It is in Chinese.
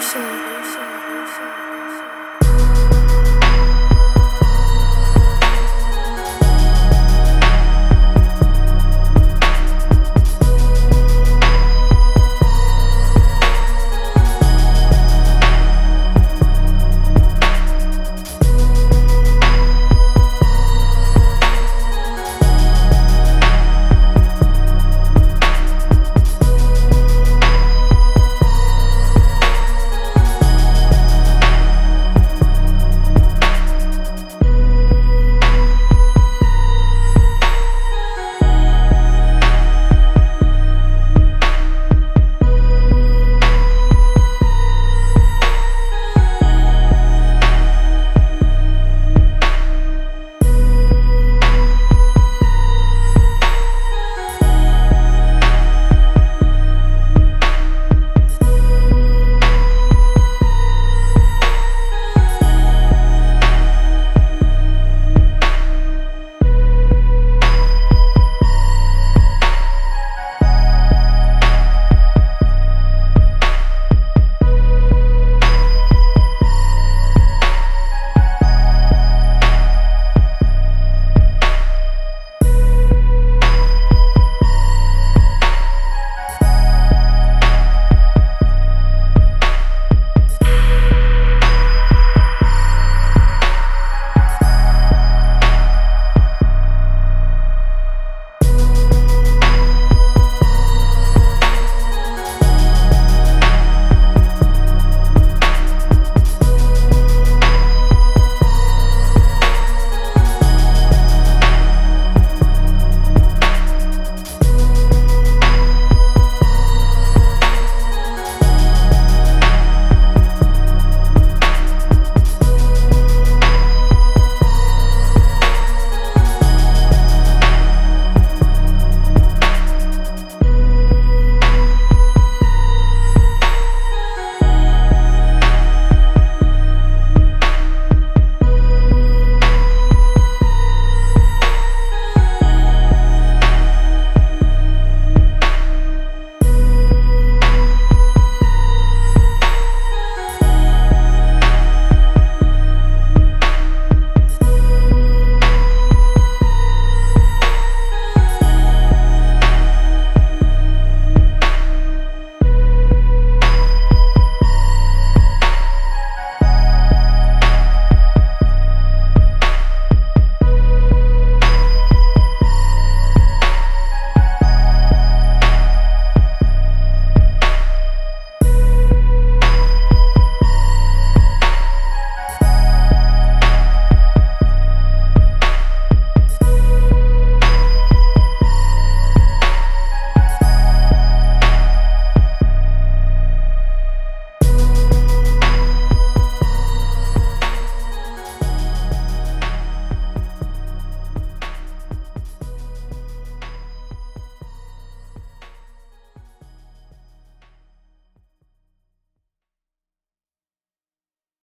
不是，不是。